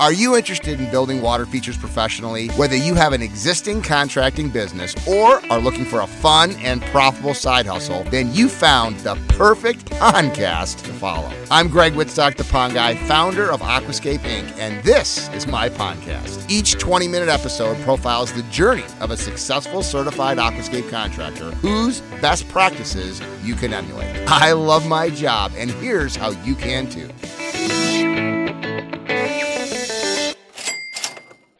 Are you interested in building water features professionally? Whether you have an existing contracting business or are looking for a fun and profitable side hustle, then you found the perfect podcast to follow. I'm Greg Wittstock, the Pond Guy, founder of Aquascape Inc., and this is my podcast. Each 20 minute episode profiles the journey of a successful certified aquascape contractor whose best practices you can emulate. I love my job, and here's how you can too.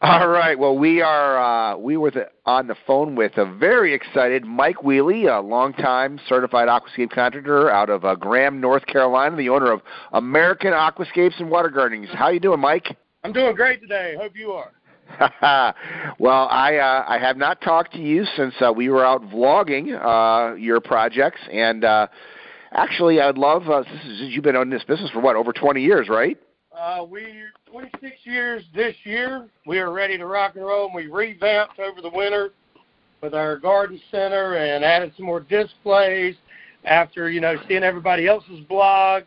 All right. Well, we are uh, we were the, on the phone with a very excited Mike Wheely, a longtime certified aquascape contractor out of uh, Graham, North Carolina, the owner of American Aquascapes and Water Gardenings. How you doing, Mike? I'm doing great today. Hope you are. well, I uh, I have not talked to you since uh, we were out vlogging uh, your projects, and uh, actually, I'd love. Uh, this is, you've been in this business for what over 20 years, right? Uh, we 26 years this year. We are ready to rock and roll. And we revamped over the winter with our garden center and added some more displays after you know seeing everybody else's blogs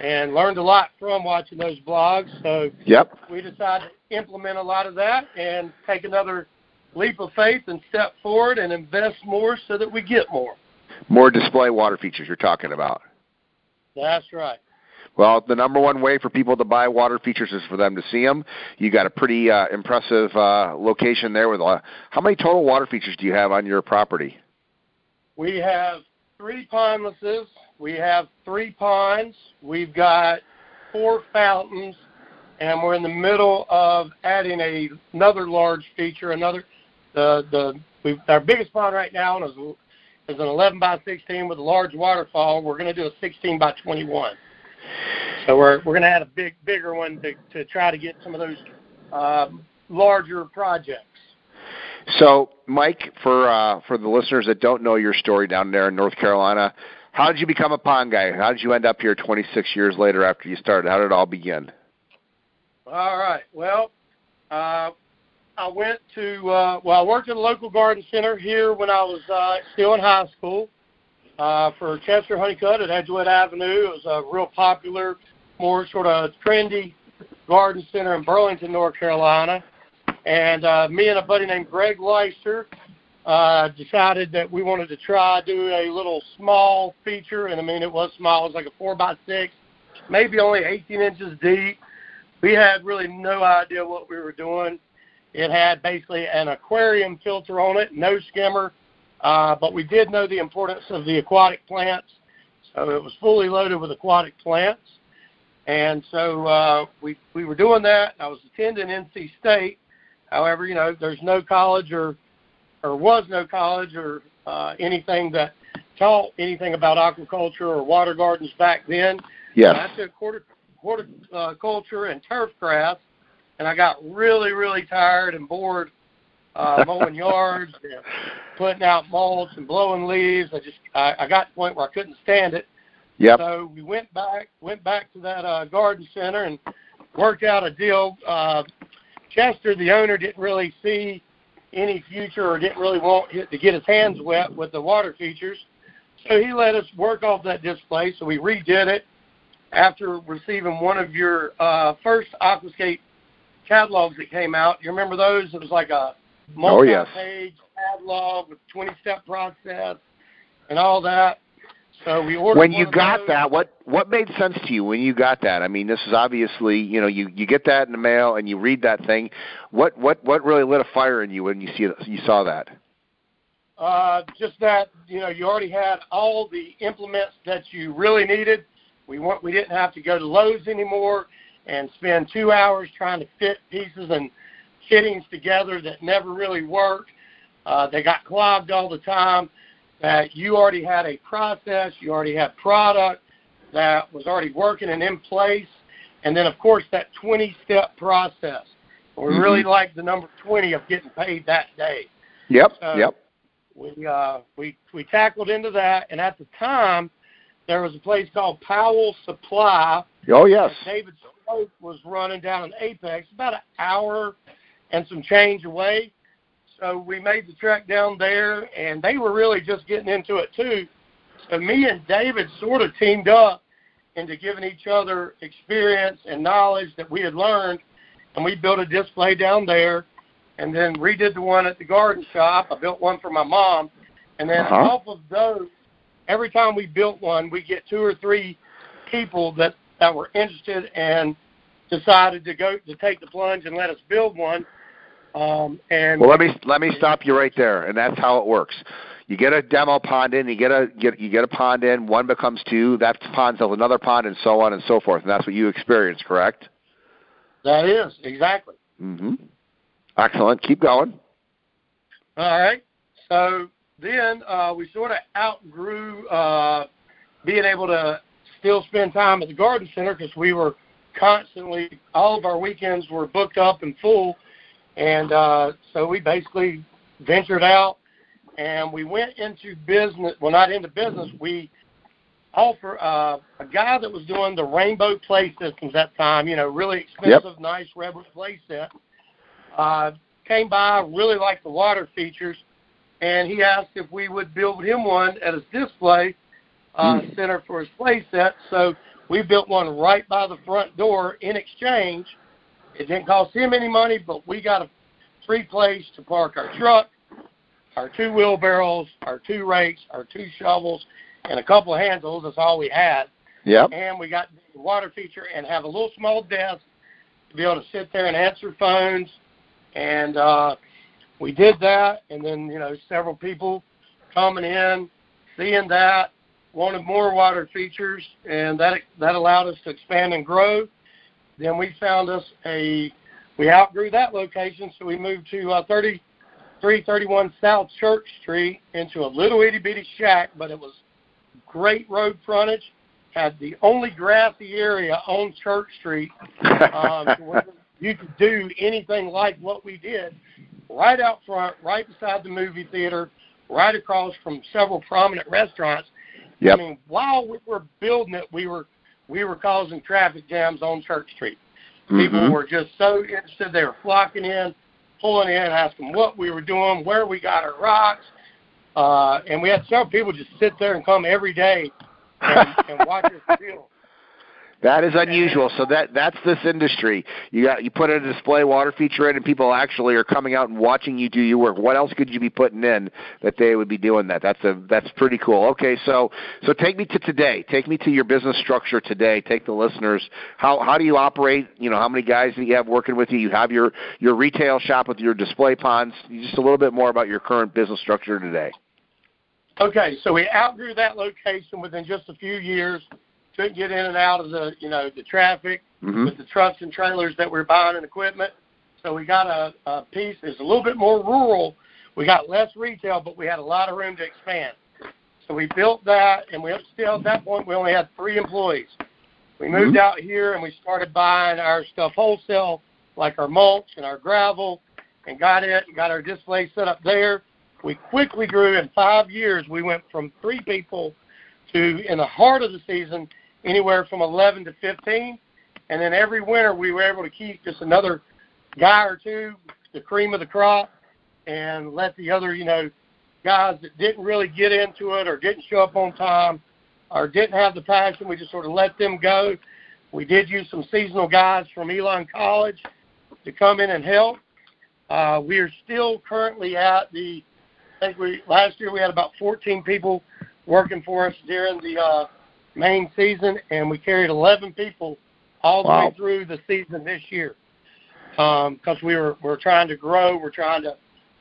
and learned a lot from watching those blogs. So yep, we decided to implement a lot of that and take another leap of faith and step forward and invest more so that we get more. More display water features you're talking about. That's right. Well, the number one way for people to buy water features is for them to see them. You got a pretty uh, impressive uh, location there. With uh, how many total water features do you have on your property? We have three pondlesses. We have three ponds. We've got four fountains, and we're in the middle of adding a, another large feature. Another the the we our biggest pond right now is is an 11 by 16 with a large waterfall. We're going to do a 16 by 21. So we're we're going to add a big bigger one to to try to get some of those um, larger projects. So, Mike, for uh, for the listeners that don't know your story down there in North Carolina, how did you become a pond guy? How did you end up here 26 years later after you started? How did it all begin? All right. Well, uh, I went to uh, well, I worked at a local garden center here when I was uh, still in high school uh, for Chester Honeycutt at Edgewood Avenue. It was a real popular, more sort of trendy garden center in Burlington, North Carolina. And uh, me and a buddy named Greg Leister uh, decided that we wanted to try do a little small feature. And I mean, it was small. It was like a four by six, maybe only 18 inches deep. We had really no idea what we were doing. It had basically an aquarium filter on it, no skimmer, uh, but we did know the importance of the aquatic plants, so it was fully loaded with aquatic plants. And so uh, we we were doing that. I was attending NC State. However, you know, there's no college or or was no college or uh, anything that taught anything about aquaculture or water gardens back then. Yes. I took horticulture and turf grass, and I got really, really tired and bored uh, mowing yards and putting out mulch and blowing leaves. I just I, I got to the point where I couldn't stand it. Yep. So we went back went back to that uh, garden center and worked out a deal. Uh, Chester, the owner, didn't really see any future or didn't really want to get his hands wet with the water features. So he let us work off that display. So we redid it after receiving one of your uh, first Aquascape catalogs that came out. You remember those? It was like a multi-page oh, yes. catalog with 20-step process and all that. So we ordered. When you got that, what what made sense to you when you got that? I mean, this is obviously you know you you get that in the mail and you read that thing. What what what really lit a fire in you when you see you saw that? Uh, just that you know you already had all the implements that you really needed. We weren't we didn't have to go to Lowe's anymore and spend two hours trying to fit pieces and fittings together that never really worked. Uh, they got clogged all the time. That you already had a process, you already had product that was already working and in place, and then of course that 20-step process. We mm-hmm. really like the number 20 of getting paid that day. Yep. So yep. We uh, we we tackled into that, and at the time there was a place called Powell Supply. Oh yes. David Slope was running down in Apex, about an hour and some change away. So we made the trek down there, and they were really just getting into it too. So me and David sort of teamed up into giving each other experience and knowledge that we had learned, and we built a display down there, and then redid the one at the garden shop. I built one for my mom, and then Uh-huh. off of those, every time we built one, we get two or three people that that were interested and decided to go to take the plunge and let us build one. Um, and Well, let me let me stop you right there, and that's how it works. You get a demo pond in, you get a get you get a pond in, one becomes two, that pond sells another pond, and so on and so forth. And that's what you experience, correct? that is exactly. Mm-hmm. Excellent. Keep going. All right. So then uh, we sort of outgrew uh, being able to still spend time at the garden center because we were constantly all of our weekends were booked up and full, and uh, so we basically ventured out and we went into business. Well, not into business. We offer uh, a guy that was doing the Rainbow Play Systems at the time. You know, really expensive, nice Rebel play set. Uh, came by, really liked the water features, and he asked if we would build him one at his display uh, Hmm. center for his play set. So we built one right by the front door in exchange. It didn't cost him any money, but we got a free place to park our truck, our two wheelbarrows, our two rakes, our two shovels, and a couple of handles. That's all we had. Yep. And we got the water feature and have a little small desk to be able to sit there and answer phones. And uh, we did that, and then you know several people coming in, seeing that, wanted more water features, and that that allowed us to expand and grow. Then we found us a we outgrew that location, so we moved to uh, 3331 South Church Street into a little itty bitty shack, but it was great road frontage. Had the only grassy area on Church Street um, where you could do anything like what we did right out front, right beside the movie theater, right across from several prominent restaurants. Yep. I mean, while we were building it, we were we were causing traffic jams on Church Street. People Mhm. were just so interested; they were flocking in, pulling in, asking what we were doing, where we got our rocks, uh, and we had several people just sit there and come every day and, and watch us build. That is unusual. So that that's this industry. You got you put a display water feature in, and people actually are coming out and watching you do your work. What else could you be putting in that they would be doing that? That's a that's pretty cool. Okay, so so take me to today. Take me to your business structure today. Take the listeners. How how do you operate? You know, how many guys do you have working with you? You have your your retail shop with your display ponds. Just a little bit more about your current business structure today. Okay, so we outgrew that location within just a few years. Couldn't get in and out of the you know the traffic Mhm. with the trucks and trailers that we're buying and equipment. So we got a, a piece that's a little bit more rural. We got less retail, but we had a lot of room to expand. So we built that, and we still at that point we only had three employees. We moved Mhm. out here and we started buying our stuff wholesale, like our mulch and our gravel, and got it, got our display set up there. We quickly grew in five years. We went from three people to, in the heart of the season, anywhere from 11 to 15. And then every winter we were able to keep just another guy or two, the cream of the crop, and let the other, you know, guys that didn't really get into it or didn't show up on time or didn't have the passion, we just sort of let them go. We did use some seasonal guys from Elon College to come in and help. Uh, we are still currently at the, I think we last year we had about 14 people working for us during the uh, main season, and we carried 11 people all the Wow. way through the season this year. Because we were we're trying to grow, we're trying to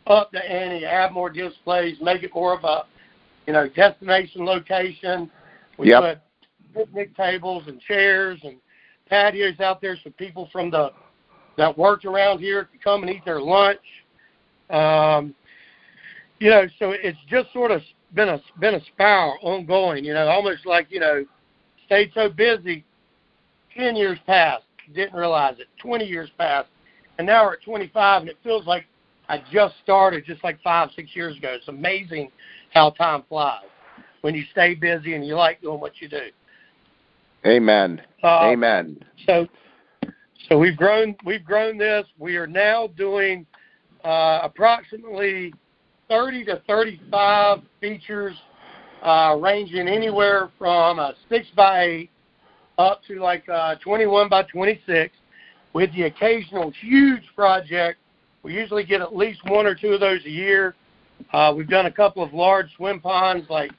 up the ante, add more displays, make it more of a you know destination location. We Yep. put picnic tables and chairs and patios out there so people from the that worked around here could come and eat their lunch. Um, you know, so it's just sort of been a been a spiral ongoing. You know, almost like you know, stayed so busy. Ten years passed, didn't realize it. Twenty years passed, and now we're at 25, and it feels like I just started, just like five, six years ago. It's amazing how time flies when you stay busy and you like doing what you do. Amen. Uh, Amen. So, so we've grown. We've grown this. We are now doing uh, approximately 30 to 35 features, uh, ranging anywhere from a six by eight up to like uh, 21 by 26. with the occasional huge project. We usually get at least one or two of those a year. Uh, we've done a couple of large swim ponds, like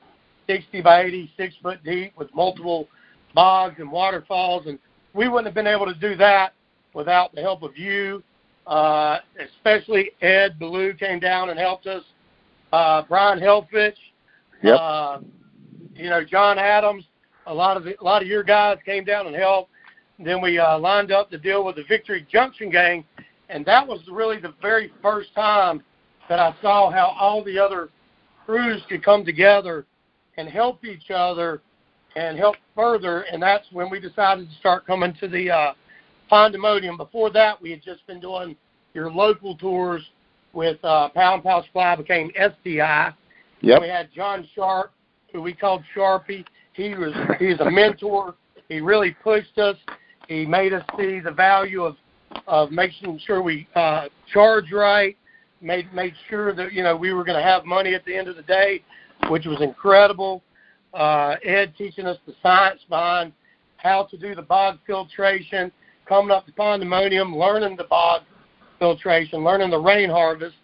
60 by 80, six foot deep, with multiple bogs and waterfalls, and we wouldn't have been able to do that without the help of you. Uh, especially Ed Beaulieu came down and helped us. Uh, Brian Helfrich, Yep. uh, you know John Adams. A lot of the, a lot of your guys came down and helped. Then we uh, lined up to deal with the Victory Junction gang, and that was really the very first time that I saw how all the other crews could come together and help each other and help further. And that's when we decided to start coming to the uh, Pondemonium. Before that, we had just been doing your local tours with uh, Powell Supply became STI. Yep. We had John Sharp, who we called Sharpie. He was he's a mentor. He really pushed us. He made us see the value of of making sure we uh, charge right. Made made sure that you know we were going to have money at the end of the day, which was incredible. Uh, Ed teaching us the science behind how to do the bog filtration, coming up to Pondemonium, learning the bog filtration, learning the rain harvest.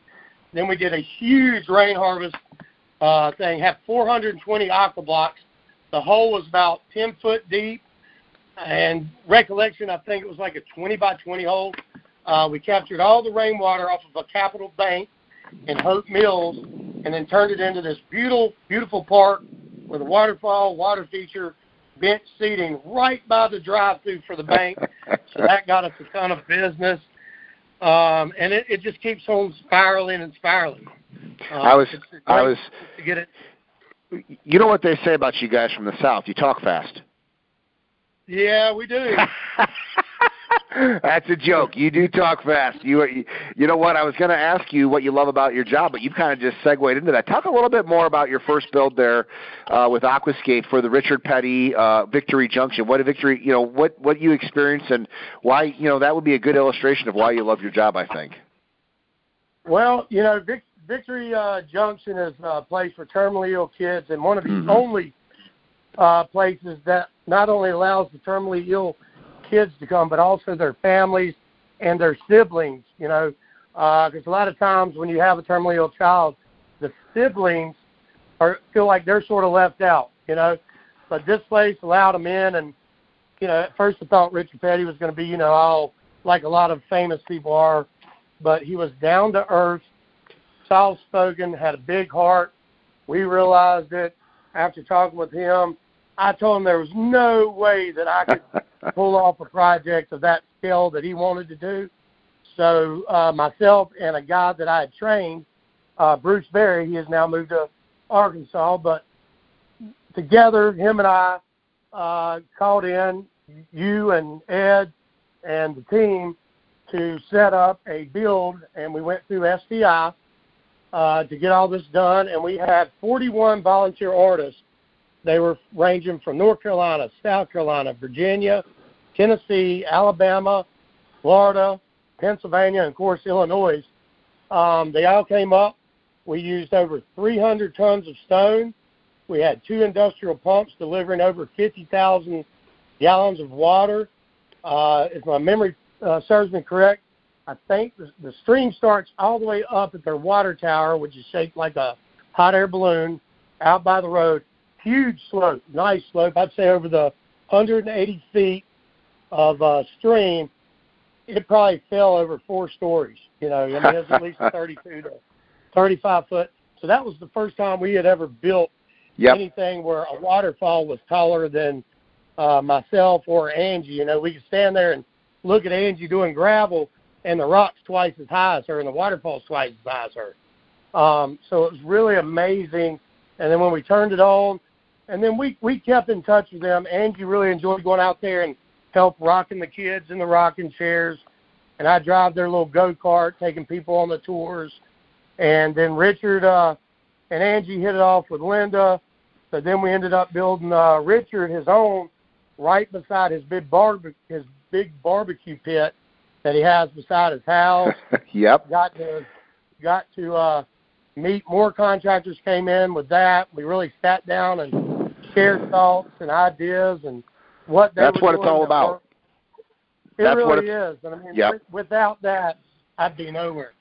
Then we did a huge rain harvest uh, thing, had 420 AquaBlox. The hole was about 10 foot deep, and recollection, I think it was like a 20 by 20 hole. Uh, we captured all the rainwater off of a capital bank in Hope Mills, and then turned it into this beautiful, beautiful park with a waterfall, water feature, bench seating right by the drive-through for the bank. so that got us a ton of business, um, and it, it just keeps on spiraling and spiraling. Uh, I was- I was- to get it. You know what they say about you guys from the South? You talk fast. Yeah, we do. That's a joke. You do talk fast. You, are- you know what? I was going to ask you what you love about your job, but you kind of just segued into that. Talk a little bit more about your first build there uh, with Aquascape for the Richard Petty uh, Victory Junction. What a victory! You know what what you experienced and why. You know that would be a good illustration of why you love your job. I think. Well, you know, Vic, Victory uh, Junction is a place for terminally ill kids, and one of the Mhm. only uh, places that not only allows the terminally ill kids to come, but also their families and their siblings. You know, uh, because a lot of times when you have a terminally ill child, the siblings are feel like they're sort of left out. You know, but this place allowed them in, and you know, at first I thought Richard Petty was going to be, you know, all like a lot of famous people are, but he was down to earth, soft spoken, had a big heart. We realized it after talking with him. I told him there was no way that I could pull off a project of that scale that he wanted to do. So uh, myself and a guy that I had trained, uh, Bruce Berry, he has now moved to Arkansas, but together, him and I uh, called in you and Ed and the team to set up a build, and we went through STI uh, to get all this done, and we had 41 volunteer artists. They were ranging from North Carolina, South Carolina, Virginia, Tennessee, Alabama, Florida, Pennsylvania, and of course Illinois. Um, they all came up. We used over 300 tons of stone. We had two industrial pumps delivering over 50,000 gallons of water. Uh, if my memory uh, serves me correct, I think the, the stream starts all the way up at their water tower, which is shaped like a hot air balloon, out by the road. Huge slope, nice slope. I'd say over the 180 feet of uh, stream, it probably fell over four stories. You know, I mean, it's at least 32 to 35 foot. So that was the first time we had ever built Yep. anything where a waterfall was taller than uh, myself or Angie. You know, we could stand there and look at Angie doing gravel, and the rock's twice as high as her, and the waterfall's twice as high as her. Um, so it was really amazing. And then when we turned it on, and then we we kept in touch with them. Angie really enjoyed going out there and help rocking the kids in the rocking chairs, and I drive their little go kart, taking people on the tours. And then Richard uh, and Angie hit it off with Linda. So then we ended up building uh, Richard his own right beside his big barbe- his big barbecue pit that he has beside his house. yep. got to got to uh, meet more contractors came in with that. We really sat down and shared thoughts and ideas and what they That's what it's all about. worked. that's really is. And I mean, Yep. without that, I'd be nowhere.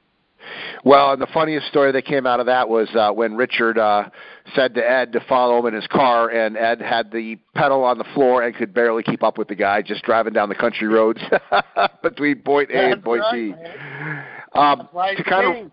Well, and the funniest story that came out of that was uh, when Richard uh, said to Ed to follow him in his car, and Ed had the pedal on the floor and could barely keep up with the guy just driving down the country roads between point A and That's point right, B. Um, to kind of.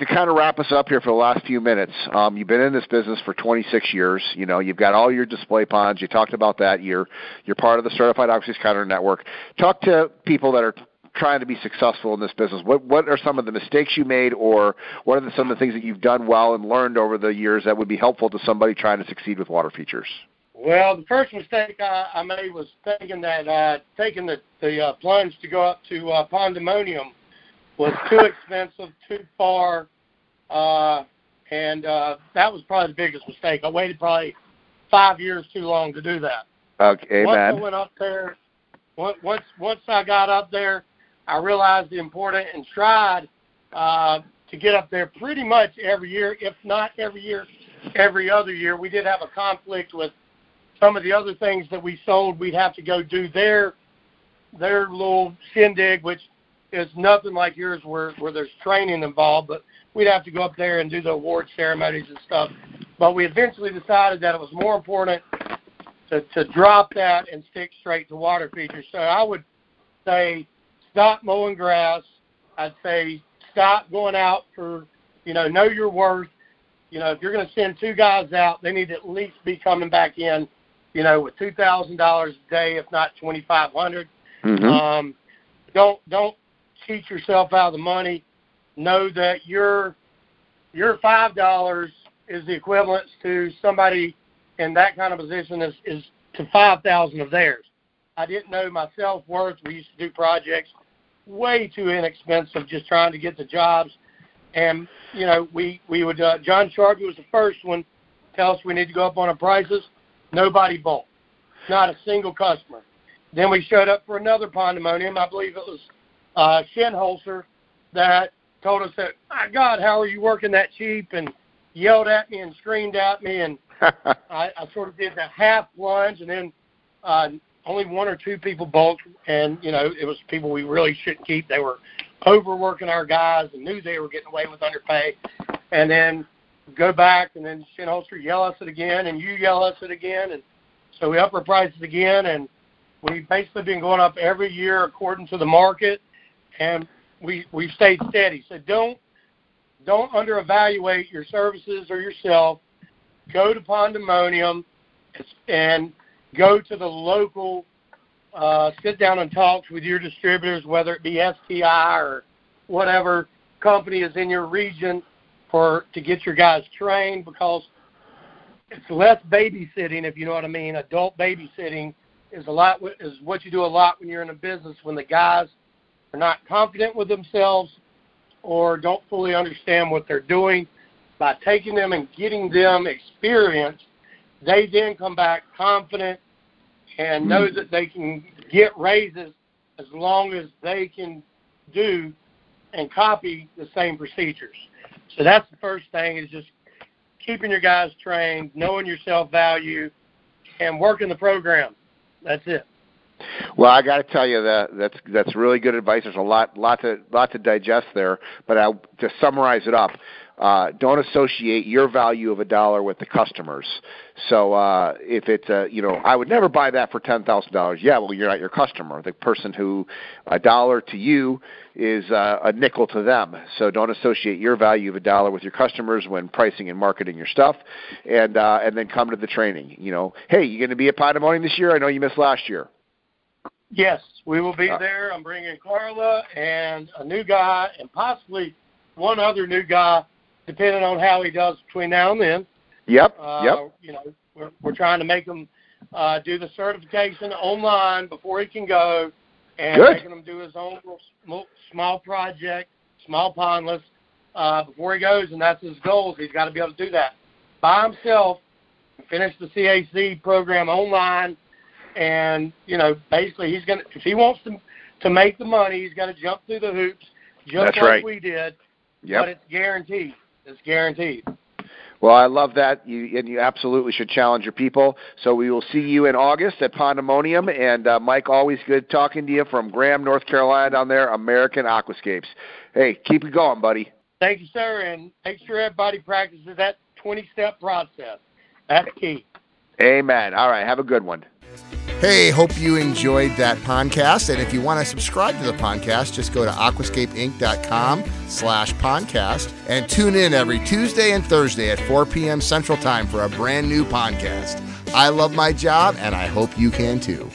To kind of wrap us up here for the last few minutes, um, you've been in this business for 26 years. You know, you've got all your display ponds. You talked about that. You're you're part of the Certified Aquascape Contractor Network. Talk to people that are trying to be successful in this business. What what are some of the mistakes you made, or what are the, some of the things that you've done well and learned over the years that would be helpful to somebody trying to succeed with water features? Well, the first mistake I, I made was thinking that uh, taking the the uh, plunge to go up to uh, Pondemonium was too expensive, too far, uh, and uh, that was probably the biggest mistake. I waited probably five years too long to do that. Okay, Once I went up there, once once once I got up there, I realized the importance and tried uh, to get up there pretty much every year, if not every year, every other year. We did have a conflict with some of the other things that we sold. We'd have to go do their their little shindig, which is nothing like yours, where where there's training involved. But we'd have to go up there and do the award ceremonies and stuff. But we eventually decided that it was more important to, to drop that and stick straight to water features. So I would say stop mowing grass. I'd say stop going out for, you know, know your worth. You know, if you're going to send two guys out, they need to at least be coming back in, you know, with two thousand dollars a day, if not twenty five hundred. Mhm. Um, don't don't cheat yourself out of the money. Know that your your five dollars is the equivalent to somebody in that kind of position is is to five thousand of theirs. I didn't know my self worth. We used to do projects way too inexpensive, just trying to get the jobs. And you know, we we would. Uh, John Sharpie was the first one. Tell us we need to go up on our prices. Nobody bought. Not a single customer. Then we showed up for another Pondemonium. I believe it was uh, Shinholzer that told us that, my God, how are you working that cheap? And yelled at me and screamed at me. And I, I sort of did the half plunge, and then uh, only one or two people bulked, and you know it was people we really shouldn't keep. They were overworking our guys and knew they were getting away with underpay, and then go back, and then Shinholster yell us it again, and you yell us it again, and so we up our prices again, and we've basically been going up every year according to the market, and we we've stayed steady. So don't don't underevaluate your services or yourself. Go to Pondemonium and go to the local. Uh, sit down and talk with your distributors, whether it be STI or whatever company is in your region, for to get your guys trained because it's less babysitting, if you know what I mean. Adult babysitting is a lot is what you do a lot when you're in a business when the guys are not confident with themselves or don't fully understand what they're doing. By taking them and getting them experience, they then come back confident and know hmm. that they can get raises as long as they can do and copy the same procedures. So that's the first thing is just keeping your guys trained, knowing your self value, and working the program. That's it. Well, I got to tell you that that's that's really good advice. There's a lot lot to lot to digest there, but I, to summarize it up, uh, don't associate your value of a dollar with the customers. So uh, if it's a you know, I would never buy that for ten thousand dollars. Yeah, well, you're not your customer. The person who a dollar to you is uh, a nickel to them. So don't associate your value of a dollar with your customers when pricing and marketing your stuff, and uh, and then come to the training. You know, hey, you're going to be at Pondemonium this year? I know you missed last year. Yes, we will be Uh, there. I'm bringing Carla and a new guy and possibly one other new guy, depending on how he does between now and then. Yep. Uh, yep. You know, we're, we're trying to make him uh, do the certification online before he can go, and Good. making him do his own little small project, small pondless, uh, before he goes, and that's his goal. He's got to be able to do that by himself, finish the CAC program online, and you know, basically, he's gonna if he wants to to make the money, he's got to jump through the hoops, just That's like right. we did. Yep. But it's guaranteed. It's guaranteed. Well, I love that, you, and you absolutely should challenge your people. So we will see you in August at Pondemonium. And uh, Mike, always good talking to you from Graham, North Carolina, down there, American Aquascapes. Hey, keep it going, buddy. Thank you, sir, and make sure everybody practices that 20-step process. That's key. Amen. All right, have a good one. Hey, hope you enjoyed that podcast. And if you want to subscribe to the podcast, just go to aquascapeinc.com slash podcast and tune in every Tuesday and Thursday at 4 p.m. Central Time for a brand new podcast. I love my job, and I hope you can too.